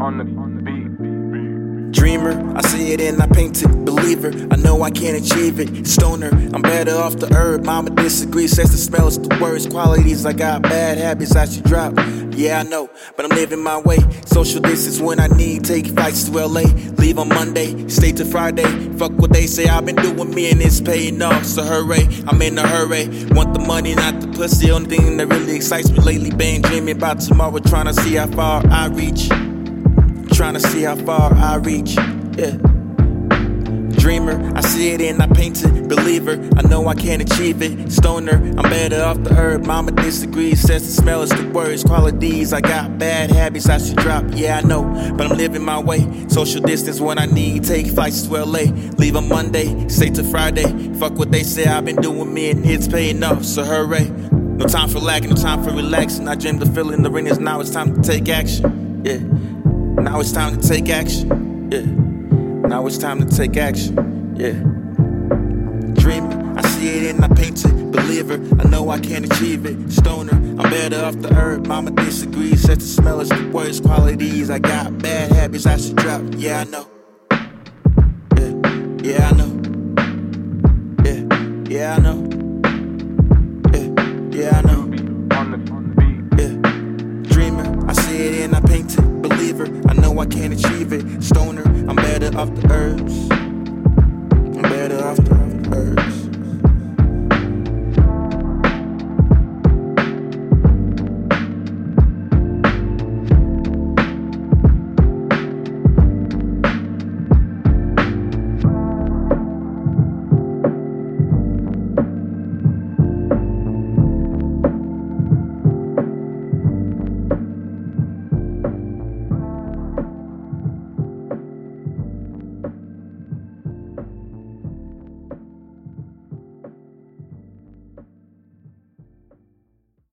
on the beat. Dreamer, I see it and I paint it. Believer, I know I can't achieve it. Stoner, I'm better off the herb. Mama disagrees, says the smell is the worst. Qualities, I got bad habits I should drop. Yeah, I know, but I'm living my way. Social distance when I need. Take flights to LA. Leave on Monday, stay till Friday. Fuck what they say, I've been doing me and it's paying off. So hurry, I'm in a hurry. Want the money, not the pussy. Only thing that really excites me lately, been dreaming about tomorrow. Trying to see how far I reach. Trying to see how far I reach. Yeah. Dreamer, I see it and I paint it. Believer, I know I can't achieve it. Stoner, I'm better off the herb. Mama disagrees, says the smell is the worst. Qualities, I got bad habits I should drop. Yeah, I know, but I'm living my way. Social distance when I need. Take flights to LA. Leave on Monday, stay till Friday. Fuck what they say, I've been doing me and it's paying off. So hurry. No time for lacking, no time for relaxing. I dreamed of filling the arenas, now it's time to take action. Yeah. Now it's time to take action. Yeah. Now it's time to take action. Yeah. Dreaming, I see it and I paint it. Believer, I know I can't achieve it. Stoner, I'm better off the herb. Mama disagrees, says the smell is the worst. Qualities, I got bad habits I should drop. Yeah, I know. Yeah, yeah, I know. Yeah, yeah, I know. I can't achieve it. Stoner, I'm better off the herbs.